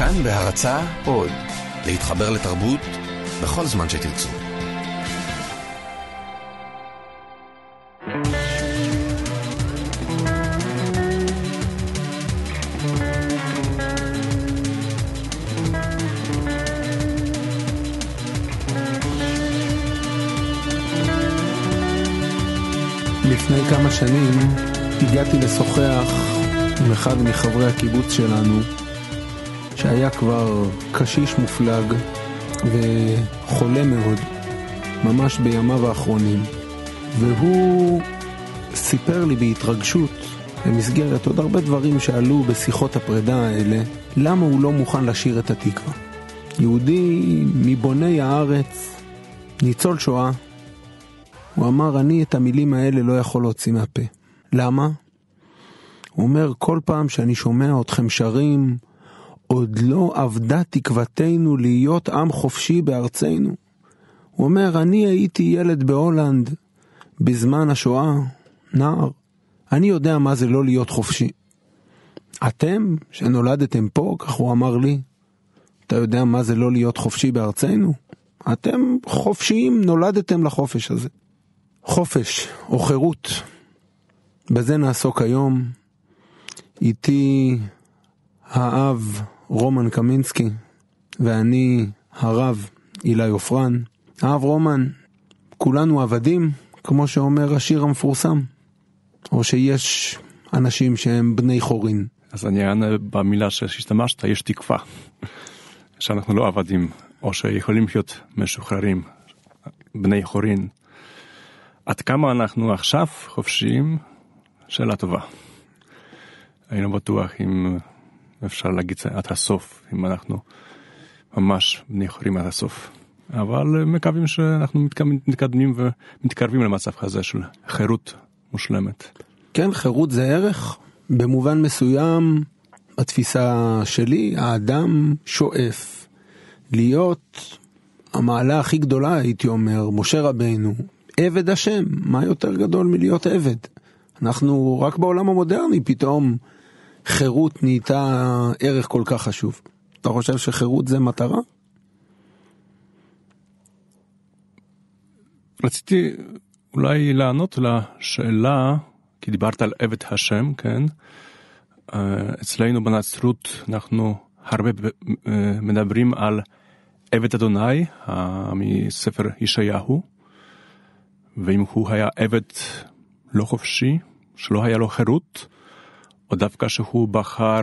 כאן בהרצה עוד, להתחבר לתרבות בכל זמן שתרצו. לפני כמה שנים הגעתי לשוחח עם אחד מחברי הקיבוץ שלנו, שהיה כבר קשיש מופלג וחולה מאוד, ממש בימיו האחרונים, והוא סיפר לי בהתרגשות, במסגרת עוד הרבה דברים שעלו בשיחות הפרידה האלה, למה הוא לא מוכן לשיר את התקווה. יהודי מבוני הארץ, ניצול שואה, הוא אמר, אני את המילים האלה לא יכול להוציא מהפה. למה? הוא אומר, כל פעם שאני שומע אתכם שרים, עוד לא אבדה תקוותנו להיות עם חופשי בארצנו. הוא אומר, אני הייתי ילד בהולנד בזמן השואה, נער. אני יודע מה זה לא להיות חופשי. אתם, שנולדתם פה, כך הוא אמר לי, אתה יודע מה זה לא להיות חופשי בארצנו? אתם חופשיים, נולדתם לחופש הזה. חופש או חירות, בזה נעסוק היום. איתי האב רומן קמינסקי ואני הרב אילי עופרן. האב רומן, כולנו עבדים, כמו שאומר השיר המפורסם, או שיש אנשים שהם בני חורין. אז אני אענה במילה שהשתמשת, יש תקווה, שאנחנו לא עבדים, או שיכולים להיות משוחררים, בני חורין. עד כמה אנחנו עכשיו חופשיים? שאלה טובה. אני לא בטוח אם אפשר להגיד עד הסוף, אם אנחנו ממש נכונים עד הסוף. אבל מקווים שאנחנו מתקדמים ומתקרבים למצב כזה של חירות מושלמת. כן, חירות זה ערך. במובן מסוים, בתפיסה שלי, האדם שואף להיות המעלה הכי גדולה, הייתי אומר, משה רבינו, עבד השם, מה יותר גדול מלהיות עבד? אנחנו רק בעולם המודרני פתאום חירות נהייתה ערך כל כך חשוב. אתה חושב שחירות זה מטרה? רציתי אולי לענות לשאלה, כי דיברת על עבד השם, כן? אצלנו בנצרות אנחנו הרבה מדברים על עבד אדוני מספר ישעיהו. ואם הוא היה עבד לא חופשי, שלא היה לו חירות, או דווקא שהוא בחר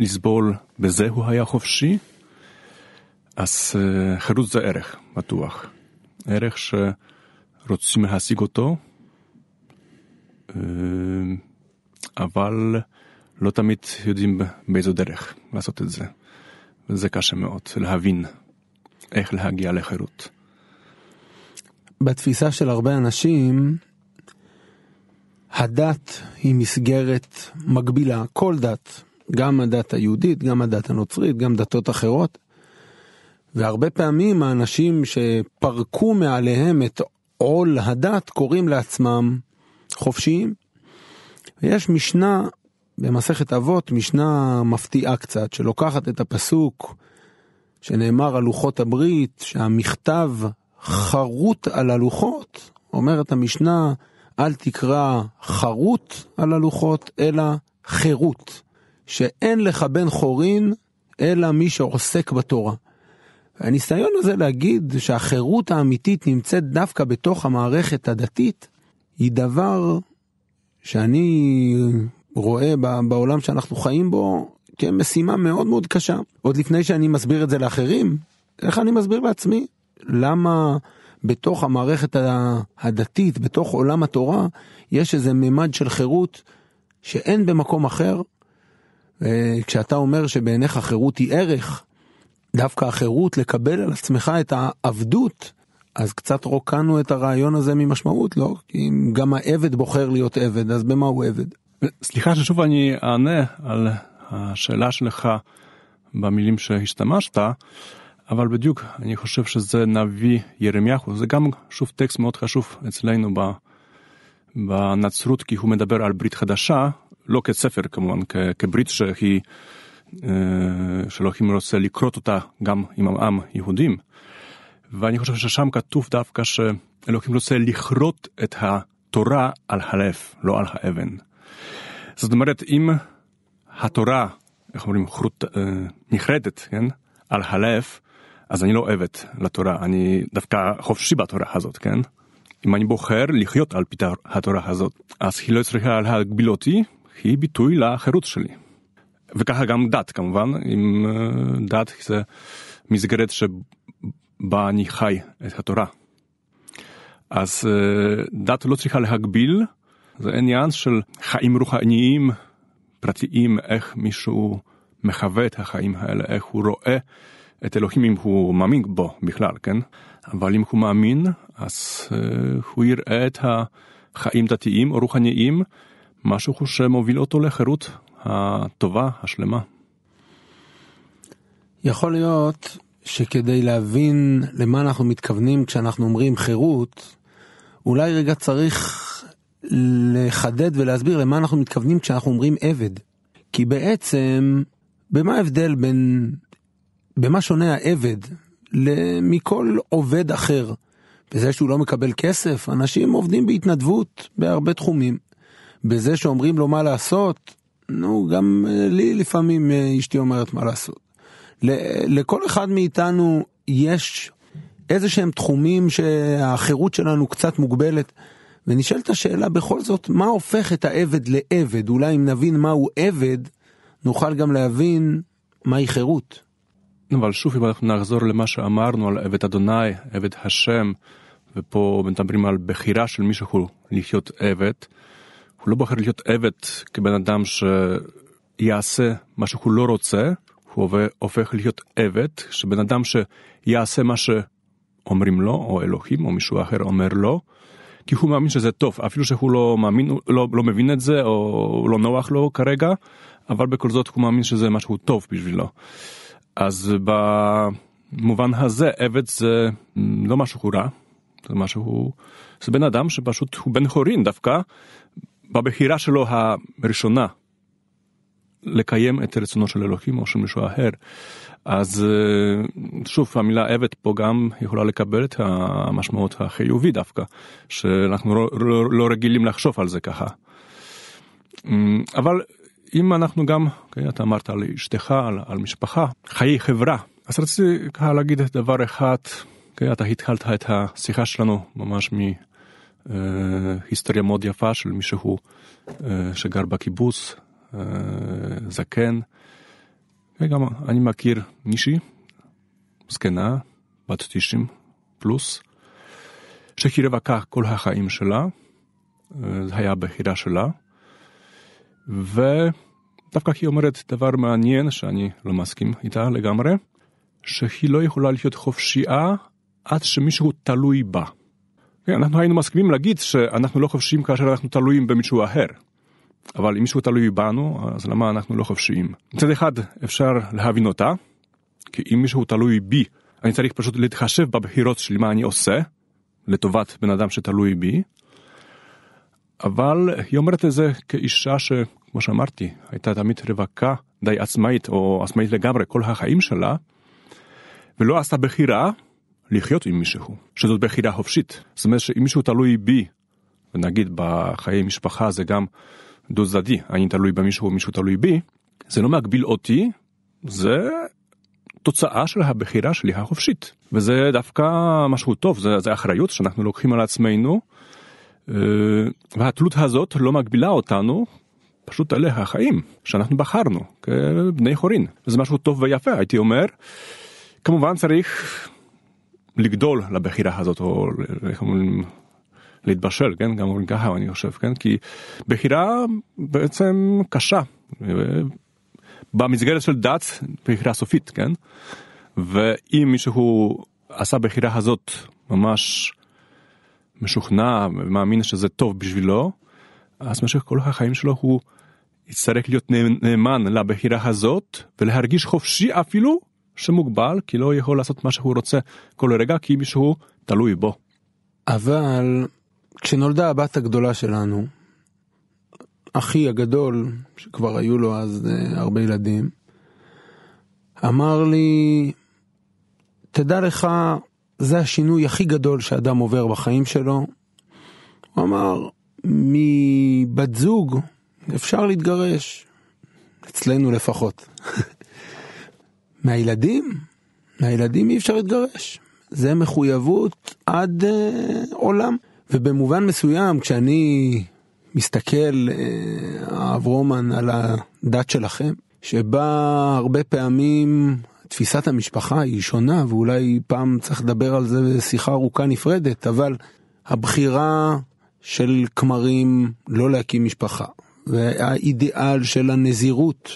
לסבול בזה הוא היה חופשי, אז חירות זה ערך, בטוח. ערך שרוצים להשיג אותו, אבל לא תמיד יודעים באיזו דרך לעשות את זה. וזה קשה מאוד, להבין איך להגיע לחירות. בתפיסה של הרבה אנשים, הדת היא מסגרת מגבילה, כל דת, גם הדת היהודית, גם הדת הנוצרית, גם דתות אחרות. והרבה פעמים האנשים שפרקו מעליהם את עול הדת קוראים לעצמם חופשיים. ויש משנה במסכת אבות, משנה מפתיעה קצת, שלוקחת את הפסוק שנאמר על לוחות הברית, שהמכתב חרוט על הלוחות, אומרת המשנה, אל תקרא חרוט על הלוחות, אלא חירות, שאין לך בן חורין, אלא מי שעוסק בתורה. הניסיון הזה להגיד שהחירות האמיתית נמצאת דווקא בתוך המערכת הדתית, היא דבר שאני רואה בעולם שאנחנו חיים בו כמשימה מאוד מאוד קשה. עוד לפני שאני מסביר את זה לאחרים, איך אני מסביר לעצמי? למה בתוך המערכת הדתית, בתוך עולם התורה, יש איזה ממד של חירות שאין במקום אחר. כשאתה אומר שבעיניך חירות היא ערך, דווקא החירות לקבל על עצמך את העבדות, אז קצת רוקנו את הרעיון הזה ממשמעות, לא? כי אם גם העבד בוחר להיות עבד, אז במה הוא עבד? סליחה ששוב אני אענה על השאלה שלך במילים שהשתמשת. אבל בדיוק אני חושב שזה נביא ירמיהו, זה גם שוב טקסט מאוד חשוב אצלנו בנצרות, כי הוא מדבר על ברית חדשה, לא כספר כמובן, כברית שהיא שאלוהים רוצה לקרות אותה גם עם העם יהודים. ואני חושב ששם כתוב דווקא שאלוהים רוצה לכרות את התורה על הלב, לא על האבן. זאת אומרת, אם התורה, איך אומרים, חרוט, אה, נחרטת, כן, על הלב, אז אני לא עבד לתורה, אני דווקא חופשי בתורה הזאת, כן? אם אני בוחר לחיות על פי התורה הזאת, אז היא לא צריכה להגביל אותי, היא ביטוי לחירות שלי. וככה גם דת כמובן, אם אה, דת זה מסגרת שבה אני חי את התורה. אז אה, דת לא צריכה להגביל, זה עניין של חיים רוחניים פרטיים, איך מישהו מחווה את החיים האלה, איך הוא רואה את אלוהים אם הוא מאמין בו בכלל, כן? אבל אם הוא מאמין, אז uh, הוא יראה את החיים דתיים או רוחניים, משהו שמוביל אותו לחירות הטובה, השלמה. יכול להיות שכדי להבין למה אנחנו מתכוונים כשאנחנו אומרים חירות, אולי רגע צריך לחדד ולהסביר למה אנחנו מתכוונים כשאנחנו אומרים עבד. כי בעצם, במה ההבדל בין, במה שונה העבד מכל עובד אחר? בזה שהוא לא מקבל כסף, אנשים עובדים בהתנדבות בהרבה תחומים. בזה שאומרים לו מה לעשות, נו, גם לי לפעמים אשתי אומרת מה לעשות. לכל אחד מאיתנו יש איזה שהם תחומים שהחירות שלנו קצת מוגבלת. ונשאלת השאלה בכל זאת, מה הופך את העבד לעבד? אולי אם נבין מהו עבד, נוכל גם להבין מהי חירות. אבל שוב, אם אנחנו נחזור למה שאמרנו על עבד אדוני, עבד השם, ופה מדברים על בחירה של מישהו לחיות עבד, הוא לא בוחר להיות עבד כבן אדם שיעשה מה שהוא לא רוצה, הוא הופך להיות עבד, שבן אדם שיעשה מה שאומרים לו, או אלוהים, או מישהו אחר אומר לו, כי הוא מאמין שזה טוב, אפילו שהוא לא מאמין, לא, לא מבין את זה, או לא נוח לו כרגע, אבל בכל זאת הוא מאמין שזה משהו טוב בשבילו. אז במובן הזה עבד זה לא משהו רע, זה משהו, זה בן אדם שפשוט הוא בן חורין דווקא, בבחירה שלו הראשונה, לקיים את רצונו של אלוהים או של מישהו אחר. אז שוב, המילה עבד פה גם יכולה לקבל את המשמעות החיובי דווקא, שאנחנו לא, לא, לא רגילים לחשוב על זה ככה. אבל אם אנחנו גם, אוקיי, אתה אמרת על אשתך, על, על משפחה, חיי חברה, אז רציתי ככה להגיד דבר אחד, אוקיי, אתה התחלת את השיחה שלנו ממש מהיסטוריה אה, מאוד יפה של מישהו אה, שגר בקיבוץ, זקן. וגם אני מכיר מישהי, זקנה, בת 90 פלוס, שהיא רווקה כל החיים שלה, זה היה בחירה שלה, ודווקא היא אומרת דבר מעניין שאני לא מסכים איתה לגמרי, שהיא לא יכולה להיות חופשייה עד שמישהו תלוי בה. כן, אנחנו היינו מסכימים להגיד שאנחנו לא חופשיים כאשר אנחנו תלויים במישהו אחר. אבל אם מישהו תלוי בנו, אז למה אנחנו לא חופשיים? מצד אחד אפשר להבין אותה, כי אם מישהו תלוי בי, אני צריך פשוט להתחשב בבחירות שלי מה אני עושה, לטובת בן אדם שתלוי בי, אבל היא אומרת את זה כאישה שכמו שאמרתי, הייתה תמיד רווקה די עצמאית או עצמאית לגמרי כל החיים שלה, ולא עשתה בחירה לחיות עם מישהו, שזאת בחירה חופשית. זאת אומרת שאם מישהו תלוי בי, ונגיד בחיי משפחה זה גם דו צדדי, אני תלוי במישהו ומישהו תלוי בי, זה לא מגביל אותי, זה תוצאה של הבחירה שלי החופשית. וזה דווקא משהו טוב, זה, זה אחריות שאנחנו לוקחים על עצמנו, והתלות הזאת לא מגבילה אותנו, פשוט אלה החיים שאנחנו בחרנו כבני חורין. זה משהו טוב ויפה, הייתי אומר. כמובן צריך לגדול לבחירה הזאת, או איך אומרים, להתבשל, כן? גם אומרים ככה, אני חושב, כן? כי בחירה בעצם קשה. במסגרת של דת, בחירה סופית, כן? ואם מישהו עשה בחירה הזאת ממש משוכנע ומאמין שזה טוב בשבילו, אז במשך כל החיים שלו הוא יצטרך להיות נאמן לבחירה הזאת ולהרגיש חופשי אפילו שמוגבל, כי לא יכול לעשות מה שהוא רוצה כל רגע, כי מישהו תלוי בו. אבל כשנולדה הבת הגדולה שלנו, אחי הגדול, שכבר היו לו אז uh, הרבה ילדים, אמר לי, תדע לך, זה השינוי הכי גדול שאדם עובר בחיים שלו. הוא אמר, מבת זוג אפשר להתגרש, אצלנו לפחות. מהילדים, מהילדים אי אפשר להתגרש. זה מחויבות עד אה, עולם. ובמובן מסוים, כשאני מסתכל, אה, אברומן, על הדת שלכם, שבה הרבה פעמים תפיסת המשפחה היא שונה, ואולי פעם צריך לדבר על זה בשיחה ארוכה נפרדת, אבל הבחירה של כמרים לא להקים משפחה, והאידיאל של הנזירות,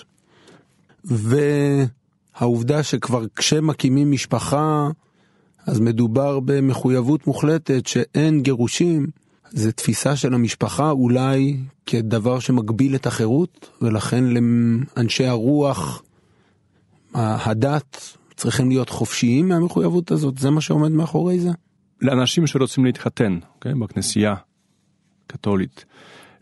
והעובדה שכבר כשמקימים משפחה, אז מדובר במחויבות מוחלטת שאין גירושים, זה תפיסה של המשפחה אולי כדבר שמגביל את החירות, ולכן לאנשי הרוח, הדת, צריכים להיות חופשיים מהמחויבות הזאת, זה מה שעומד מאחורי זה? לאנשים שרוצים להתחתן, okay, אוקיי? בכנסייה קתולית,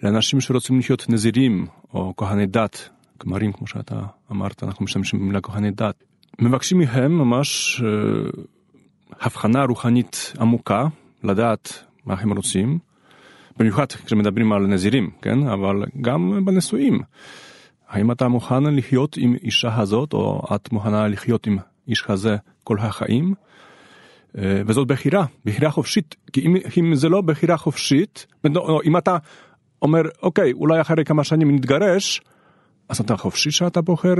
לאנשים שרוצים להיות נזירים או כהני דת, כמרים כמו שאתה אמרת, אנחנו משתמשים במילה כהני דת, מבקשים מהם ממש uh, הבחנה רוחנית עמוקה, לדעת מה הם רוצים, במיוחד כשמדברים על נזירים, כן? אבל גם בנישואים. האם אתה מוכן לחיות עם אישה הזאת, או את מוכנה לחיות עם איש כזה כל החיים? אה, וזאת בחירה, בחירה חופשית. כי אם, אם זה לא בחירה חופשית, אם אתה אומר, אוקיי, אולי אחרי כמה שנים נתגרש, אז אתה חופשי שאתה בוחר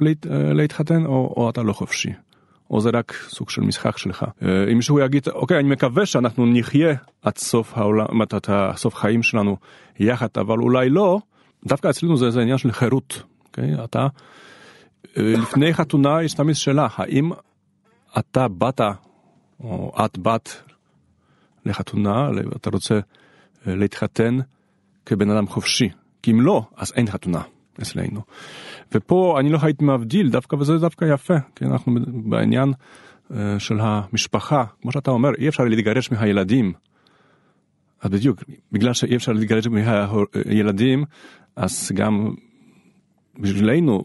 להת, אה, להתחתן, או, או אתה לא חופשי. או זה רק סוג של משחק שלך. אה, אם מישהו יגיד, אוקיי, אני מקווה שאנחנו נחיה עד סוף העולם, עד סוף חיים שלנו יחד, אבל אולי לא, דווקא אצלנו זה, זה עניין של חירות. אוקיי? אתה, אה, לפני חתונה יש תמיד שאלה, האם אתה באת, או את בת לחתונה, אתה רוצה אה, להתחתן כבן אדם חופשי. כי אם לא, אז אין חתונה אצלנו. ופה אני לא הייתי מבדיל דווקא, וזה דווקא יפה, כי אנחנו בעניין אה, של המשפחה, כמו שאתה אומר, אי אפשר להתגרש מהילדים. אז בדיוק, בגלל שאי אפשר להתגרש מהילדים, אז גם בשבילנו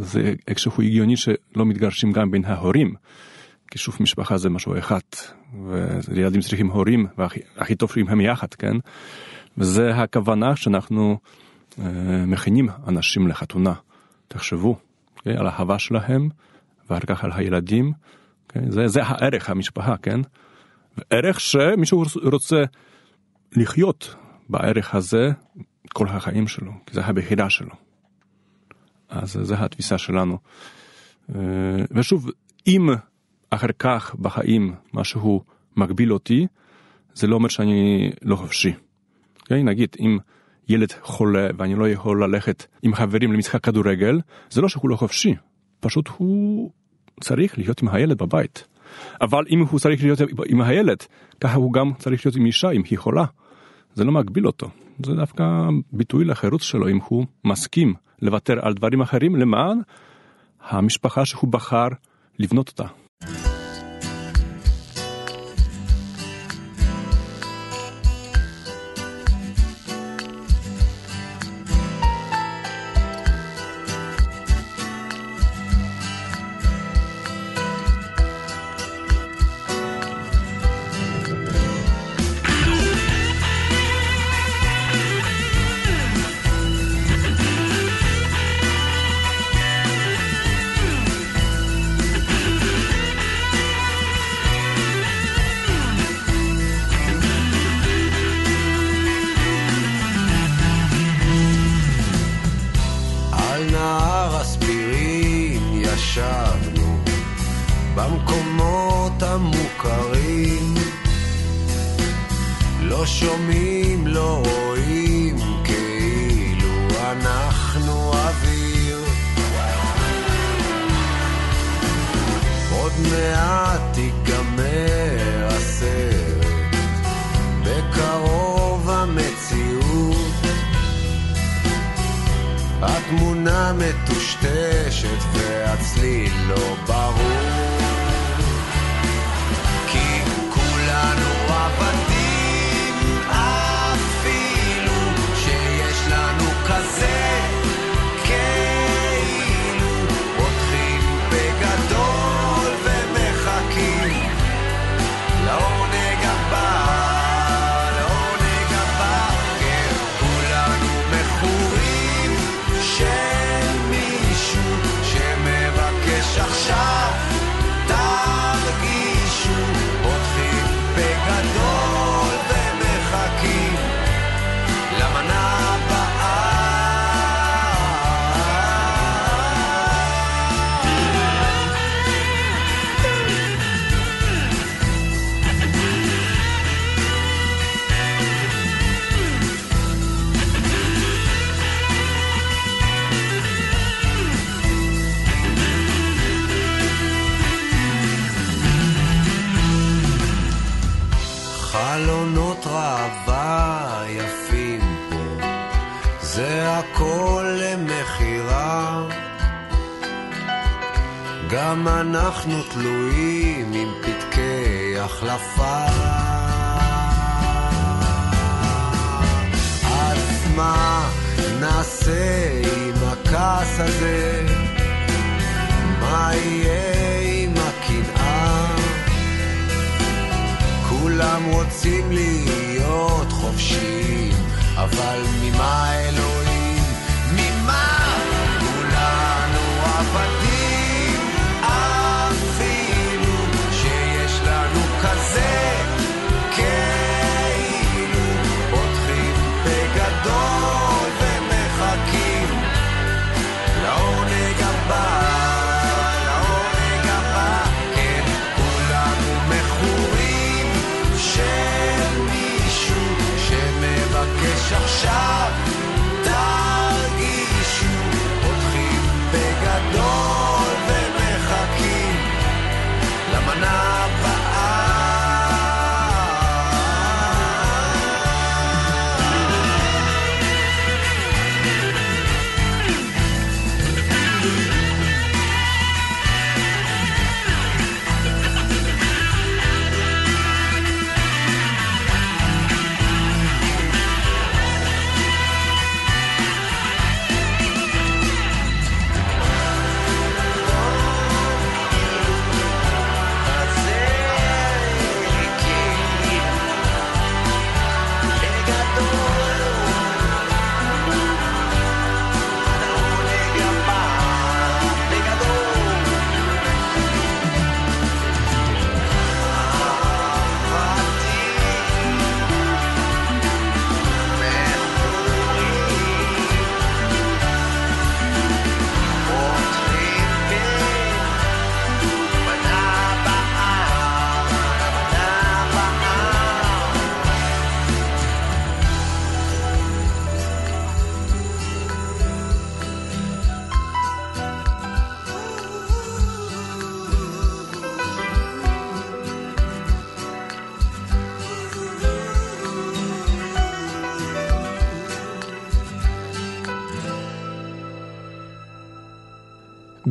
זה איכשהו הגיוני שלא מתגרשים גם בין ההורים. כי שוב משפחה זה משהו אחד, וילדים צריכים הורים, והכי טוב אם הם יחד, כן? וזה הכוונה שאנחנו אה, מכינים אנשים לחתונה. תחשבו אוקיי? על האהבה שלהם, ואחר כך על הילדים. אוקיי? זה, זה הערך המשפחה, כן? ערך שמישהו רוצה לחיות בערך הזה כל החיים שלו, כי זה הבחירה שלו. אז זו התפיסה שלנו. אה, ושוב, אם אחר כך בחיים משהו מגביל אותי, זה לא אומר שאני לא חופשי. Okay? אוקיי? נגיד, אם ילד חולה ואני לא יכול ללכת עם חברים למשחק כדורגל, זה לא שהוא לא חופשי, פשוט הוא צריך להיות עם הילד בבית. אבל אם הוא צריך להיות עם הילד, ככה הוא גם צריך להיות עם אישה, אם היא חולה. זה לא מגביל אותו. זה דווקא ביטוי לחירות שלו, אם הוא מסכים לוותר על דברים אחרים למען המשפחה שהוא בחר לבנות אותה. המנגינה מטושטשת והצליל לא ברור. אנחנו תלויים עם פתקי החלפה. אז מה נעשה עם הכעס הזה? מה יהיה עם הקנאה? כולם רוצים להיות חופשיים, אבל ממה אלוהים?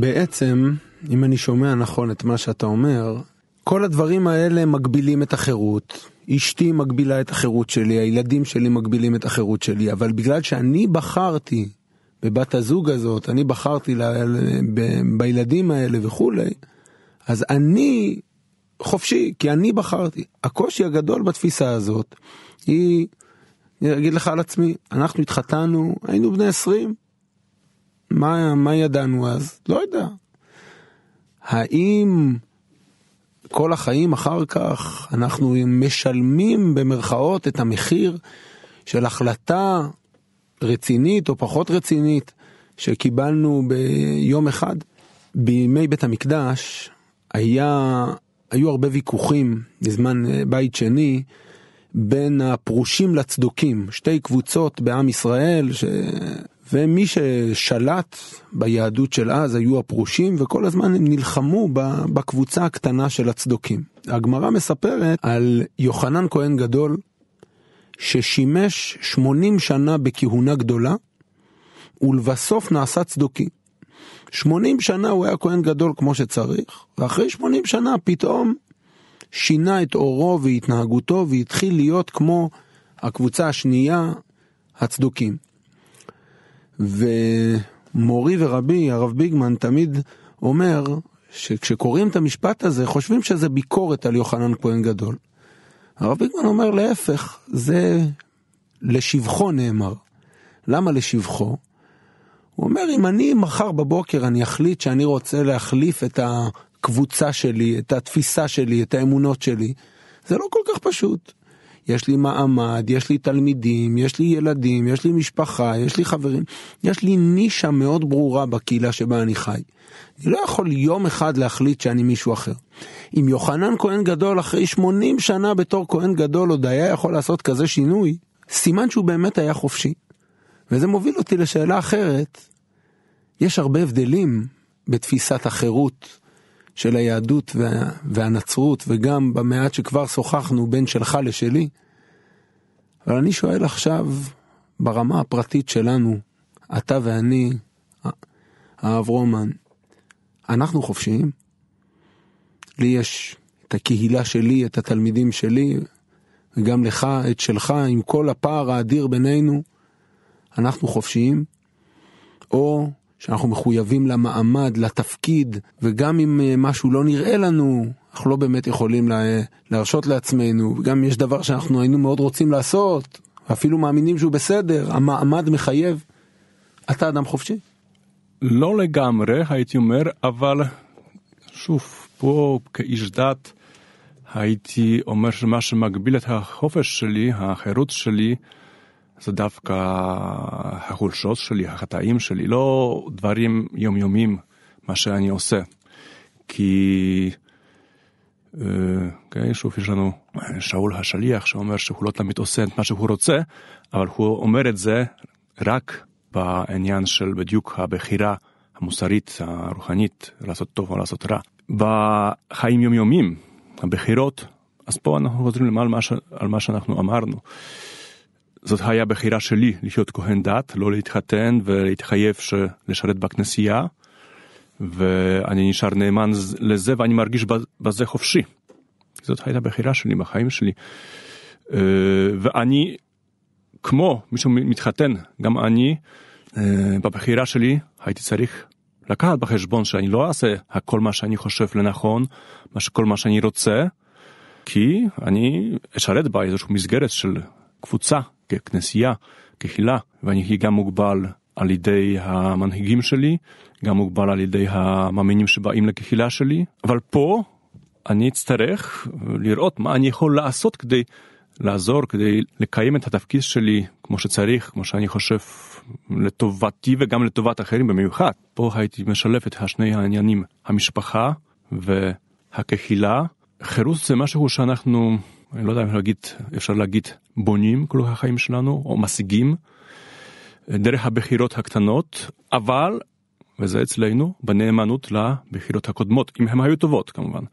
בעצם, אם אני שומע נכון את מה שאתה אומר, כל הדברים האלה מגבילים את החירות. אשתי מגבילה את החירות שלי, הילדים שלי מגבילים את החירות שלי, אבל בגלל שאני בחרתי בבת הזוג הזאת, אני בחרתי ל... ב... בילדים האלה וכולי, אז אני חופשי, כי אני בחרתי. הקושי הגדול בתפיסה הזאת היא, אני אגיד לך על עצמי, אנחנו התחתנו, היינו בני 20, מה, מה ידענו אז? לא יודע. האם כל החיים אחר כך אנחנו משלמים במרכאות את המחיר של החלטה רצינית או פחות רצינית שקיבלנו ביום אחד? בימי בית המקדש היה, היו הרבה ויכוחים בזמן אה, בית שני בין הפרושים לצדוקים, שתי קבוצות בעם ישראל ש... ומי ששלט ביהדות של אז היו הפרושים, וכל הזמן הם נלחמו בקבוצה הקטנה של הצדוקים. הגמרא מספרת על יוחנן כהן גדול, ששימש 80 שנה בכהונה גדולה, ולבסוף נעשה צדוקי. 80 שנה הוא היה כהן גדול כמו שצריך, ואחרי 80 שנה פתאום שינה את אורו והתנהגותו והתחיל להיות כמו הקבוצה השנייה, הצדוקים. ומורי ורבי, הרב ביגמן, תמיד אומר שכשקוראים את המשפט הזה, חושבים שזה ביקורת על יוחנן כהן גדול. הרב ביגמן אומר להפך, זה לשבחו נאמר. למה לשבחו? הוא אומר, אם אני מחר בבוקר אני אחליט שאני רוצה להחליף את הקבוצה שלי, את התפיסה שלי, את האמונות שלי, זה לא כל כך פשוט. יש לי מעמד, יש לי תלמידים, יש לי ילדים, יש לי משפחה, יש לי חברים, יש לי נישה מאוד ברורה בקהילה שבה אני חי. אני לא יכול יום אחד להחליט שאני מישהו אחר. אם יוחנן כהן גדול אחרי 80 שנה בתור כהן גדול עוד היה יכול לעשות כזה שינוי, סימן שהוא באמת היה חופשי. וזה מוביל אותי לשאלה אחרת. יש הרבה הבדלים בתפיסת החירות של היהדות וה, והנצרות, וגם במעט שכבר שוחחנו בין שלך לשלי. אבל אני שואל עכשיו, ברמה הפרטית שלנו, אתה ואני, הרב רומן, אנחנו חופשיים. לי יש את הקהילה שלי, את התלמידים שלי, וגם לך, את שלך, עם כל הפער האדיר בינינו, אנחנו חופשיים. או שאנחנו מחויבים למעמד, לתפקיד, וגם אם אה, משהו לא נראה לנו, אנחנו לא באמת יכולים לה, להרשות לעצמנו, וגם אם יש דבר שאנחנו היינו מאוד רוצים לעשות, ואפילו מאמינים שהוא בסדר, המעמד מחייב. אתה אדם חופשי. לא לגמרי, הייתי אומר, אבל שוב, פה כאיש דת, הייתי אומר שמה שמגביל את החופש שלי, החירות שלי, זה דווקא החולשות שלי, החטאים שלי, לא דברים יומיומיים, מה שאני עושה. כי, אה, כן, שוב, יש לנו שאול השליח שאומר שהוא לא תמיד עושה את מה שהוא רוצה, אבל הוא אומר את זה רק בעניין של בדיוק הבחירה המוסרית, הרוחנית, לעשות טוב או לעשות רע. בחיים יומיומיים, הבחירות, אז פה אנחנו חוזרים על. על מה שאנחנו אמרנו. זאת היה בחירה שלי לחיות כהן דת, לא להתחתן ולהתחייב לשרת בכנסייה, ואני נשאר נאמן לזה ואני מרגיש בזה חופשי. זאת הייתה בחירה שלי בחיים שלי. אה, ואני, כמו מי שמתחתן, גם אני, אה, בבחירה שלי הייתי צריך לקחת בחשבון שאני לא אעשה הכל מה שאני חושב לנכון, כל מה שאני רוצה, כי אני אשרת באיזושהי מסגרת של קבוצה ככנסייה, קהילה, ואני גם מוגבל על ידי המנהיגים שלי, גם מוגבל על ידי המאמינים שבאים לקהילה שלי, אבל פה אני אצטרך לראות מה אני יכול לעשות כדי לעזור, כדי לקיים את התפקיד שלי כמו שצריך, כמו שאני חושב לטובתי וגם לטובת אחרים במיוחד. פה הייתי משלב את השני העניינים, המשפחה והקהילה. חירות זה משהו שאנחנו אני לא יודע אם להגיד, אפשר להגיד בונים כל החיים שלנו או משיגים דרך הבחירות הקטנות, אבל, וזה אצלנו, בנאמנות לבחירות הקודמות, אם הן היו טובות כמובן.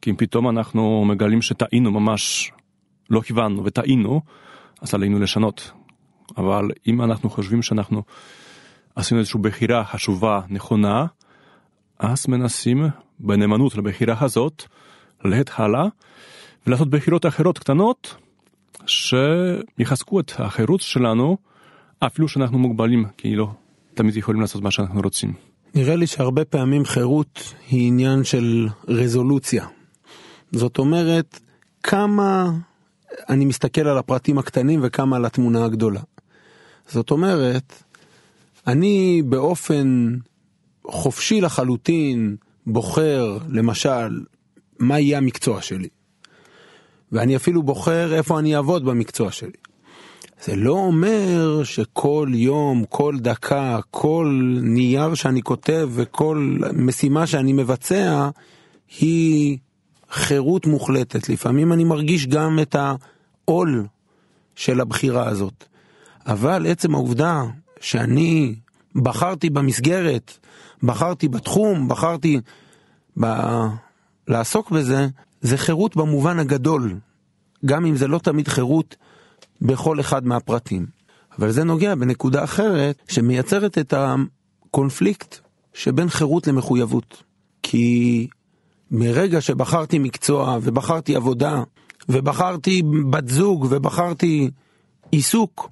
כי אם פתאום אנחנו מגלים שטעינו ממש, לא כיוונו וטעינו, אז עלינו לשנות. אבל אם אנחנו חושבים שאנחנו עשינו איזושהי בחירה חשובה, נכונה, אז מנסים בנאמנות לבחירה הזאת ללכת הלאה. ולעשות בחירות אחרות קטנות שיחזקו את החירות שלנו אפילו שאנחנו מוגבלים כי לא תמיד יכולים לעשות מה שאנחנו רוצים. נראה לי שהרבה פעמים חירות היא עניין של רזולוציה. זאת אומרת, כמה אני מסתכל על הפרטים הקטנים וכמה על התמונה הגדולה. זאת אומרת, אני באופן חופשי לחלוטין בוחר, למשל, מה יהיה המקצוע שלי. ואני אפילו בוחר איפה אני אעבוד במקצוע שלי. זה לא אומר שכל יום, כל דקה, כל נייר שאני כותב וכל משימה שאני מבצע היא חירות מוחלטת. לפעמים אני מרגיש גם את העול של הבחירה הזאת. אבל עצם העובדה שאני בחרתי במסגרת, בחרתי בתחום, בחרתי ב... לעסוק בזה, זה חירות במובן הגדול, גם אם זה לא תמיד חירות בכל אחד מהפרטים. אבל זה נוגע בנקודה אחרת שמייצרת את הקונפליקט שבין חירות למחויבות. כי מרגע שבחרתי מקצוע ובחרתי עבודה ובחרתי בת זוג ובחרתי עיסוק,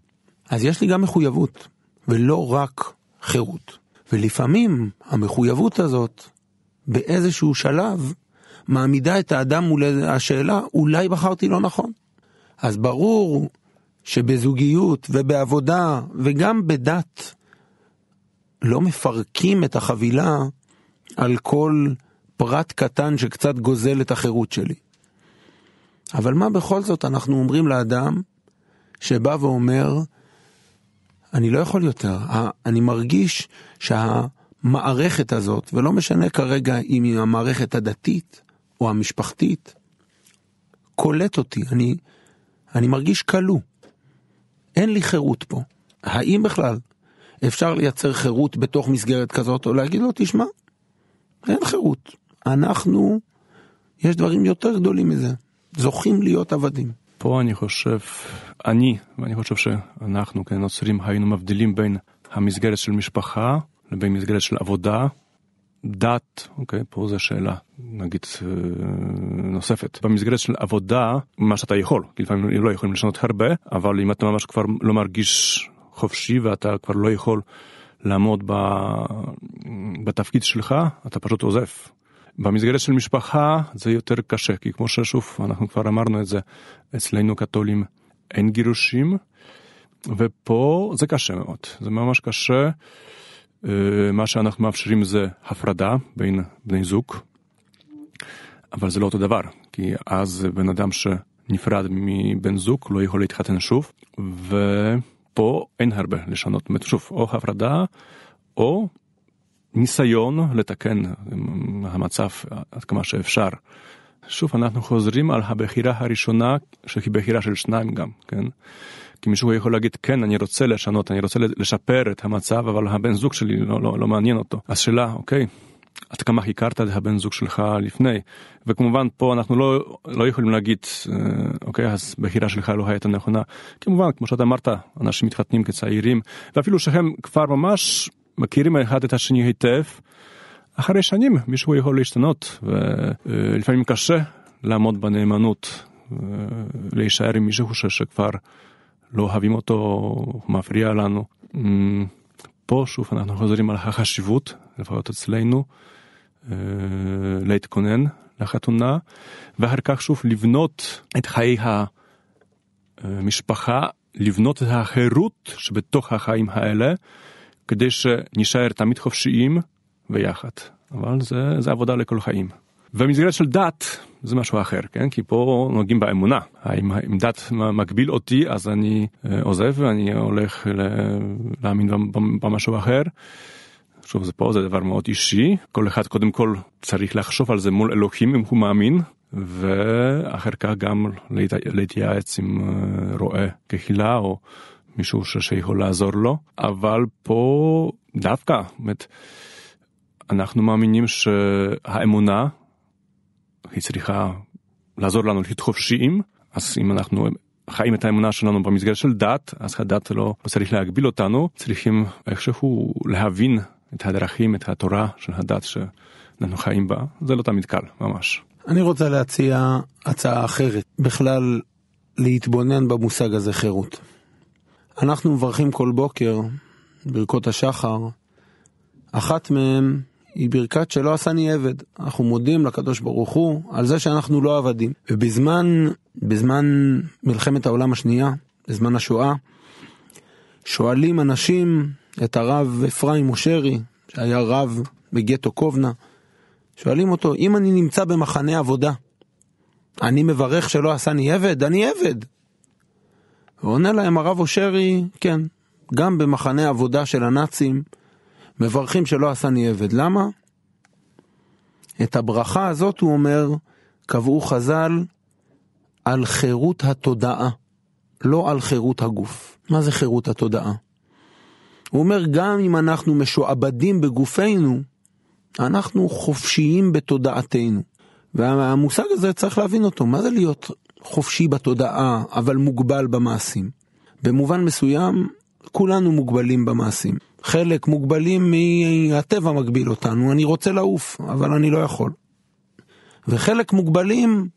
אז יש לי גם מחויבות ולא רק חירות. ולפעמים המחויבות הזאת באיזשהו שלב מעמידה את האדם מול השאלה, אולי בחרתי לא נכון. אז ברור שבזוגיות ובעבודה וגם בדת לא מפרקים את החבילה על כל פרט קטן שקצת גוזל את החירות שלי. אבל מה בכל זאת אנחנו אומרים לאדם שבא ואומר, אני לא יכול יותר, אני מרגיש שהמערכת הזאת, ולא משנה כרגע אם היא המערכת הדתית, או המשפחתית קולט אותי, אני, אני מרגיש כלוא. אין לי חירות פה. האם בכלל אפשר לייצר חירות בתוך מסגרת כזאת, או להגיד לו, תשמע, אין חירות. אנחנו, יש דברים יותר גדולים מזה. זוכים להיות עבדים. פה אני חושב, אני, ואני חושב שאנחנו כנוצרים היינו מבדילים בין המסגרת של משפחה לבין מסגרת של עבודה. דת, אוקיי, פה זו שאלה, נגיד, אה, נוספת. במסגרת של עבודה, מה שאתה יכול, כי לפעמים לא יכולים לשנות הרבה, אבל אם אתה ממש כבר לא מרגיש חופשי ואתה כבר לא יכול לעמוד ב... בתפקיד שלך, אתה פשוט עוזב. במסגרת של משפחה זה יותר קשה, כי כמו ששוב, אנחנו כבר אמרנו את זה, אצלנו קתולים אין גירושים, ופה זה קשה מאוד, זה ממש קשה. אה, מה שאנחנו מאפשרים זה הפרדה בין בני זוג, אבל זה לא אותו דבר, כי אז בן אדם שנפרד מבן זוג לא יכול להתחתן שוב, ופה אין הרבה לשנות, שוב, או הפרדה או ניסיון לתקן המצב עד כמה שאפשר. שוב, אנחנו חוזרים על הבחירה הראשונה, שהיא בחירה של שניים גם, כן? כי מישהו יכול להגיד, כן, אני רוצה לשנות, אני רוצה לשפר את המצב, אבל הבן זוג שלי לא, לא, לא מעניין אותו. אז שאלה, אוקיי, עד כמה הכרת את הבן זוג שלך לפני? וכמובן, פה אנחנו לא, לא יכולים להגיד, אה, אוקיי, אז בחירה שלך לא הייתה נכונה. כמובן, כמו שאתה אמרת, אנשים מתחתנים כצעירים, ואפילו שהם כבר ממש מכירים אחד את השני היטב, אחרי שנים מישהו יכול להשתנות, ולפעמים קשה לעמוד בנאמנות, להישאר עם מישהו שכבר לא אוהבים אותו, מפריע לנו. פה שוב אנחנו חוזרים על החשיבות, לפחות אצלנו, להתכונן לחתונה, ואחר כך שוב לבנות את חיי המשפחה, לבנות את החירות שבתוך החיים האלה, כדי שנשאר תמיד חופשיים ויחד. אבל זה, זה עבודה לכל חיים. במסגרת של דת זה משהו אחר, כן? כי פה נוגעים באמונה. האם, אם דת מגביל אותי אז אני אה, עוזב ואני הולך להאמין במשהו אחר. שוב, זה פה זה דבר מאוד אישי. כל אחד קודם כל צריך לחשוב על זה מול אלוהים אם הוא מאמין. ואחר כך גם להתייעץ עם אה, רועה קהילה או מישהו שיכול לעזור לו, אבל פה דווקא, באמת, אנחנו מאמינים שהאמונה היא צריכה לעזור לנו להיות חופשיים, אז אם אנחנו חיים את האמונה שלנו במסגרת של דת, אז הדת לא, לא צריך להגביל אותנו, צריכים איכשהו להבין את הדרכים, את התורה של הדת שאנחנו חיים בה, זה לא תמיד קל, ממש. אני רוצה להציע הצעה אחרת, בכלל להתבונן במושג הזה חירות. אנחנו מברכים כל בוקר, ברכות השחר, אחת מהן היא ברכת שלא עשני עבד. אנחנו מודים לקדוש ברוך הוא על זה שאנחנו לא עבדים. ובזמן, בזמן מלחמת העולם השנייה, בזמן השואה, שואלים אנשים את הרב אפרים מושרי, שהיה רב בגטו קובנה, שואלים אותו, אם אני נמצא במחנה עבודה, אני מברך שלא עשני עבד? אני עבד. ועונה להם הרב אושרי, כן, גם במחנה עבודה של הנאצים, מברכים שלא עשני עבד. למה? את הברכה הזאת, הוא אומר, קבעו חז"ל על חירות התודעה, לא על חירות הגוף. מה זה חירות התודעה? הוא אומר, גם אם אנחנו משועבדים בגופנו, אנחנו חופשיים בתודעתנו. והמושג הזה צריך להבין אותו, מה זה להיות חופשי בתודעה, אבל מוגבל במעשים? במובן מסוים, כולנו מוגבלים במעשים. חלק מוגבלים מהטבע מגביל אותנו, אני רוצה לעוף, אבל אני לא יכול. וחלק מוגבלים,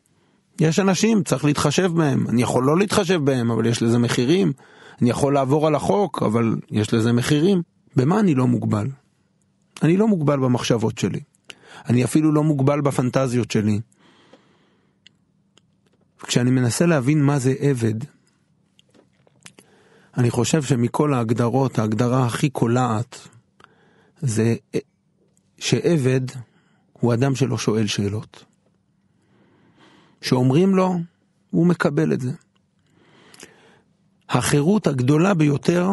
יש אנשים, צריך להתחשב בהם. אני יכול לא להתחשב בהם, אבל יש לזה מחירים. אני יכול לעבור על החוק, אבל יש לזה מחירים. במה אני לא מוגבל? אני לא מוגבל במחשבות שלי. אני אפילו לא מוגבל בפנטזיות שלי. כשאני מנסה להבין מה זה עבד, אני חושב שמכל ההגדרות, ההגדרה הכי קולעת זה שעבד הוא אדם שלא שואל שאלות. שאומרים לו, הוא מקבל את זה. החירות הגדולה ביותר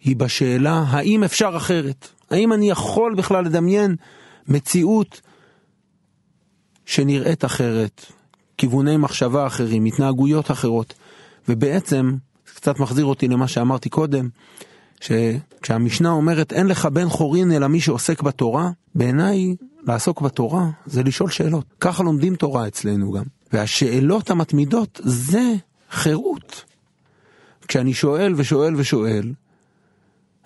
היא בשאלה האם אפשר אחרת? האם אני יכול בכלל לדמיין מציאות שנראית אחרת, כיווני מחשבה אחרים, התנהגויות אחרות, ובעצם קצת מחזיר אותי למה שאמרתי קודם, שכשהמשנה אומרת אין לך בן חורין אלא מי שעוסק בתורה, בעיניי לעסוק בתורה זה לשאול שאלות. ככה לומדים תורה אצלנו גם. והשאלות המתמידות זה חירות. כשאני שואל ושואל ושואל,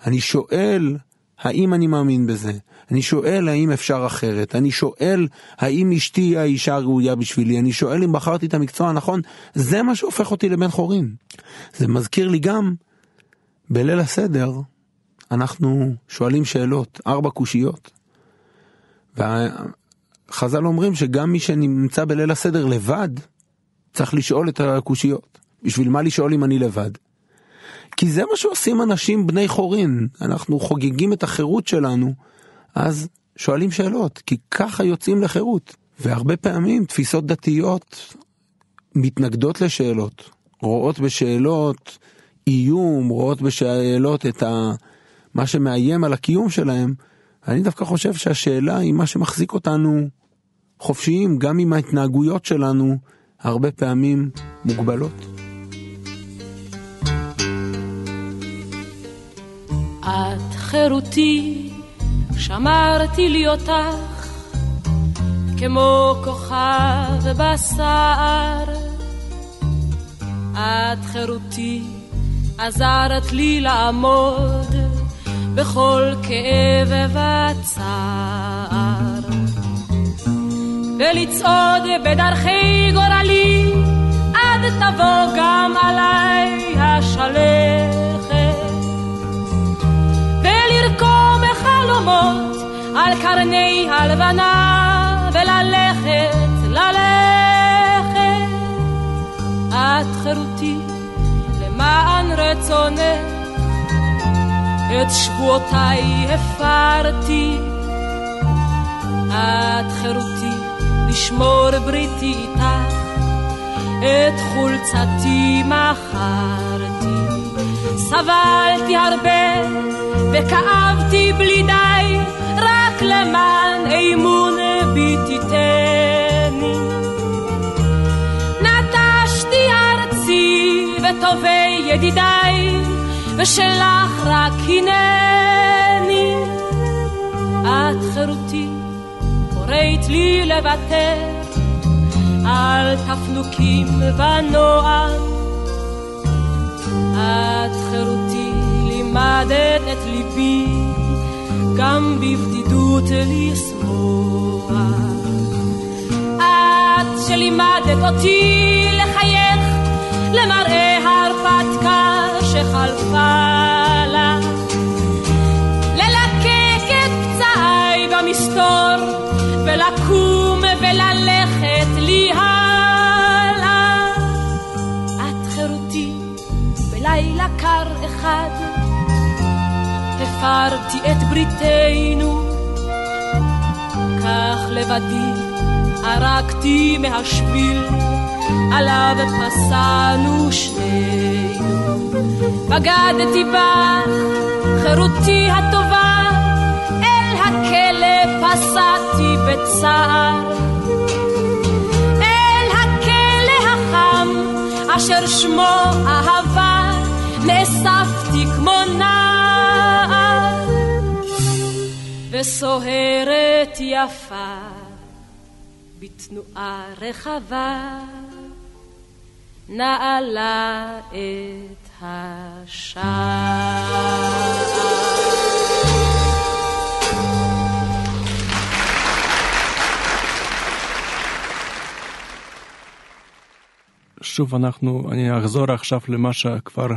אני שואל האם אני מאמין בזה, אני שואל האם אפשר אחרת, אני שואל האם אשתי היא האישה הראויה בשבילי, אני שואל אם בחרתי את המקצוע הנכון, זה מה שהופך אותי לבן חורין. זה מזכיר לי גם, בליל הסדר, אנחנו שואלים שאלות, ארבע קושיות. וחז"ל אומרים שגם מי שנמצא בליל הסדר לבד, צריך לשאול את הקושיות. בשביל מה לשאול אם אני לבד? כי זה מה שעושים אנשים בני חורין, אנחנו חוגגים את החירות שלנו, אז שואלים שאלות, כי ככה יוצאים לחירות. והרבה פעמים תפיסות דתיות מתנגדות לשאלות, רואות בשאלות איום, רואות בשאלות את ה... מה שמאיים על הקיום שלהם. אני דווקא חושב שהשאלה היא מה שמחזיק אותנו חופשיים, גם אם ההתנהגויות שלנו הרבה פעמים מוגבלות. את חירותי, שמרתי לי אותך, כמו כוכב בשר. את חירותי, עזרת לי לעמוד בכל כאב וצער. ולצעוד בדרכי גורלי, עד תבוא גם עליי השלכת. ולרקום חלומות על קרני הלבנה, וללכת, ללכת. את חירותי למען רצונך, את שבועותיי הפרתי. את חירותי לשמור בריתי איתך, את חולצתי מכרתי. סבלתי הרבה וכאבתי בלי די, רק למען אמון בי תיתני. נטשתי ארצי וטובי ידידיי, ושלך רק הנני. את חירותי, קוראת לי לוותר על תפנוקים ונועם. את חירותי, לימדת את ליבי, גם בבדידות לשמוח. את שלימדת אותי לחייך למראה הרפתקה שחלפה לה. ללקק את פצעיי במסתור ולקום וללכת לי הלאה. את חירותי בלילה קר אחד, הפרתי את בריתנו, כך לבדי ערקתי מהשביל, עליו פסענו שנינו. בגדתי בך, חירותי הטובה, אל הכלא פסעתי בצער. אל הכלא החם, אשר שמו אהבה, וסוהרת יפה, בתנועה רחבה, נעלה את השער. שוב אנחנו, אני אחזור עכשיו למה שכבר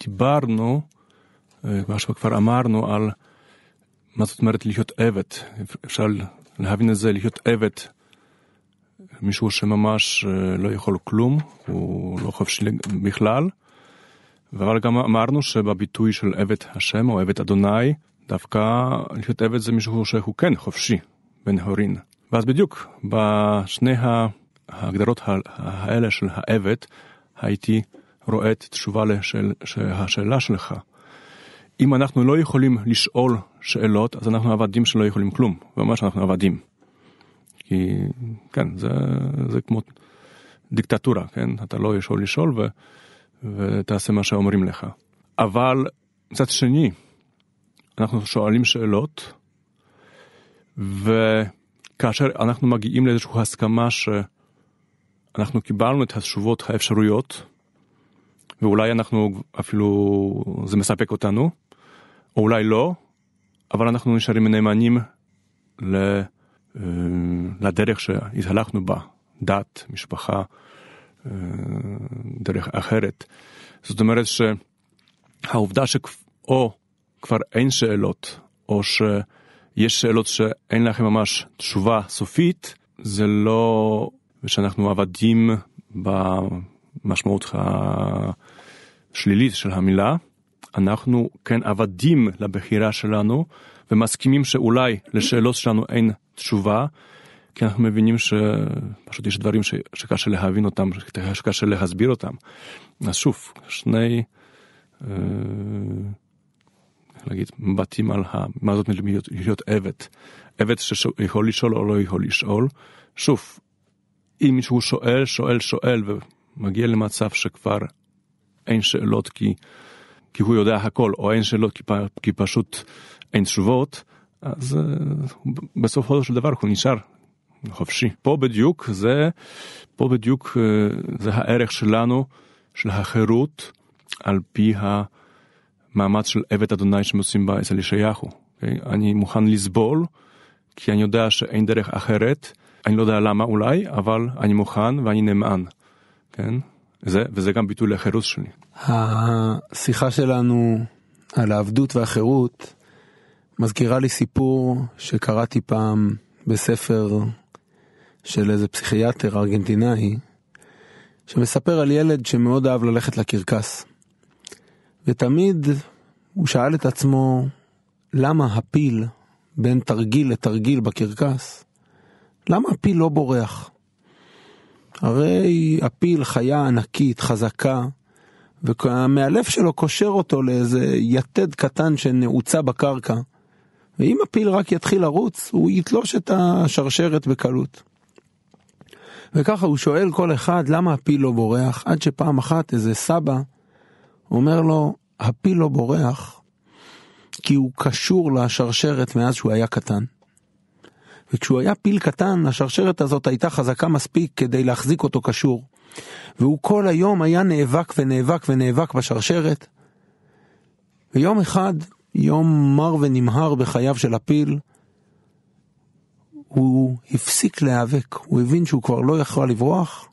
דיברנו, אה, מה שכבר אמרנו על מה זאת אומרת להיות עבד. אפשר להבין את זה, להיות עבד, מישהו שממש אה, לא יכול כלום, הוא לא חופשי בכלל. אבל גם אמרנו שבביטוי של עבד השם או עבד אדוני, דווקא להיות עבד זה מישהו שהוא כן חופשי, בן הורין. ואז בדיוק בשני ההגדרות האלה של העבד, הייתי רואה את תשובה לשאל, השאלה שלך. אם אנחנו לא יכולים לשאול שאלות, אז אנחנו עבדים שלא יכולים כלום, ממש אנחנו עבדים. כי כן, זה, זה כמו דיקטטורה, כן? אתה לא יכול לשאול ו, ותעשה מה שאומרים לך. אבל מצד שני, אנחנו שואלים שאלות, וכאשר אנחנו מגיעים לאיזושהי הסכמה שאנחנו קיבלנו את התשובות האפשרויות, ואולי אנחנו אפילו, זה מספק אותנו, או אולי לא, אבל אנחנו נשארים נאמנים ל, אה, לדרך שהתהלכנו בה, דת, משפחה, אה, דרך אחרת. זאת אומרת שהעובדה שאו כבר אין שאלות, או שיש שאלות שאין לכם ממש תשובה סופית, זה לא שאנחנו עבדים במשמעות השלילית של המילה, אנחנו כן עבדים לבחירה שלנו ומסכימים שאולי לשאלות שלנו אין תשובה, כי אנחנו מבינים שפשוט יש דברים ש... שקשה להבין אותם, שקשה להסביר אותם. אז שוב, שני, אה, להגיד, מבטים על ה... מה זאת להיות, להיות עבד. עבד שיכול לשאול או לא יכול לשאול. שוב, אם מישהו שואל, שואל, שואל, ומגיע למצב שכבר אין שאלות כי, כי הוא יודע הכל, או אין שאלות כי, פשוט אין תשובות, אז uh, בסופו של דבר הוא נשאר חופשי. פה בדיוק זה, פה בדיוק uh, זה הערך שלנו, של החירות, על פי המאמץ של עבד אדוני שמוצאים בה אצל ישעיהו. אוקיי? אני מוכן לסבול, כי אני יודע שאין דרך אחרת. אני לא יודע למה אולי, אבל אני מוכן ואני נאמן, כן? זה, וזה גם ביטוי לחירות שלי. השיחה שלנו על העבדות והחירות מזכירה לי סיפור שקראתי פעם בספר של איזה פסיכיאטר ארגנטינאי, שמספר על ילד שמאוד אהב ללכת לקרקס. ותמיד הוא שאל את עצמו, למה הפיל בין תרגיל לתרגיל בקרקס למה הפיל לא בורח? הרי הפיל חיה ענקית, חזקה, והמאלף שלו קושר אותו לאיזה יתד קטן שנעוצה בקרקע. ואם הפיל רק יתחיל לרוץ, הוא יתלוש את השרשרת בקלות. וככה הוא שואל כל אחד למה הפיל לא בורח, עד שפעם אחת איזה סבא אומר לו, הפיל לא בורח כי הוא קשור לשרשרת מאז שהוא היה קטן. וכשהוא היה פיל קטן, השרשרת הזאת הייתה חזקה מספיק כדי להחזיק אותו קשור. והוא כל היום היה נאבק ונאבק ונאבק בשרשרת. ויום אחד, יום מר ונמהר בחייו של הפיל, הוא הפסיק להיאבק, הוא הבין שהוא כבר לא יכול לברוח.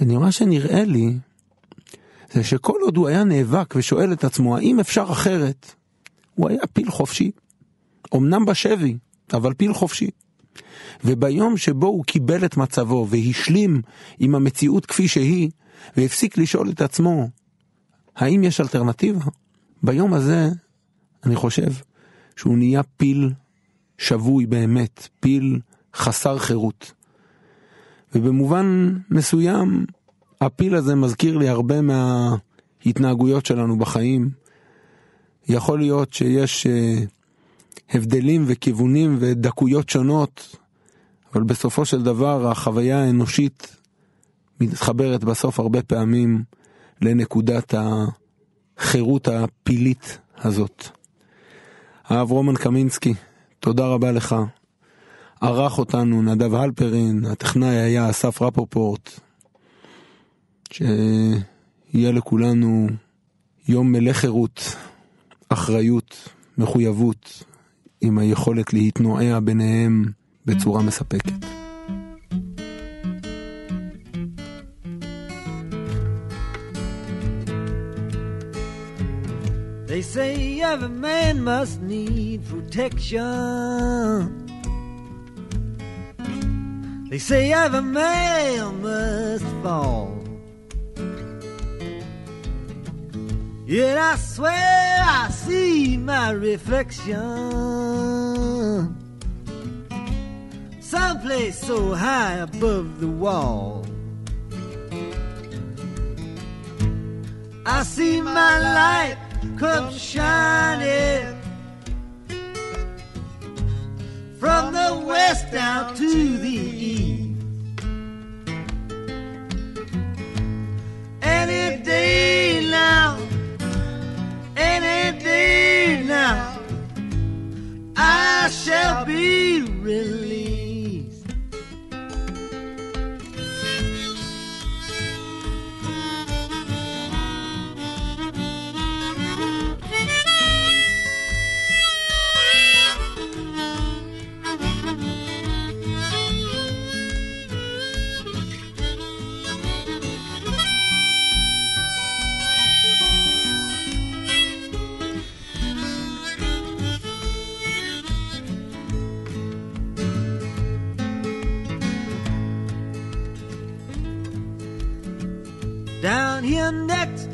ונראה שנראה לי, זה שכל עוד הוא היה נאבק ושואל את עצמו האם אפשר אחרת, הוא היה פיל חופשי. אמנם בשבי, אבל פיל חופשי. וביום שבו הוא קיבל את מצבו והשלים עם המציאות כפי שהיא, והפסיק לשאול את עצמו, האם יש אלטרנטיבה? ביום הזה, אני חושב שהוא נהיה פיל שבוי באמת, פיל חסר חירות. ובמובן מסוים, הפיל הזה מזכיר לי הרבה מההתנהגויות שלנו בחיים. יכול להיות שיש uh, הבדלים וכיוונים ודקויות שונות, אבל בסופו של דבר החוויה האנושית מתחברת בסוף הרבה פעמים לנקודת החירות הפילית הזאת. הרב רומן קמינסקי, תודה רבה לך. ערך אותנו נדב הלפרין, הטכנאי היה אסף רפופורט. שיהיה לכולנו יום מלא חירות, אחריות, מחויבות, עם היכולת להתנועע ביניהם בצורה מספקת. They say every man must need protection. They say every man must fall. Yet I swear I see my reflection someplace so high above the wall. I see my light come shining from the west down to the east. Any day shall be released.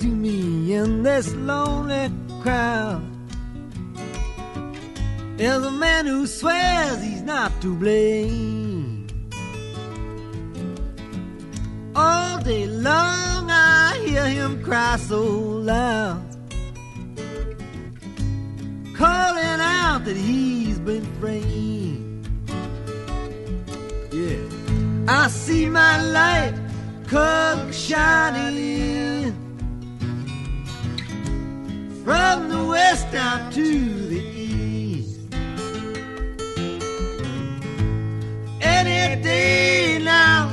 To me in this lonely crowd. There's a man who swears he's not to blame. All day long I hear him cry so loud, calling out that he's been framed. Yeah, I see my light come shining from the west out to the east. Any day now,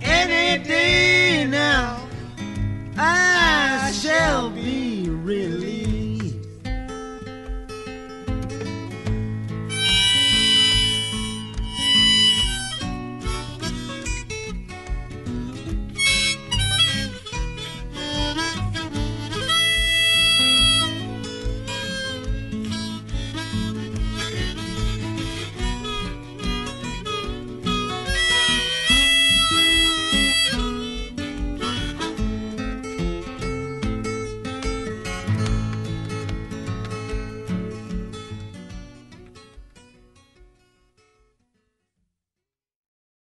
any day now, I shall be released.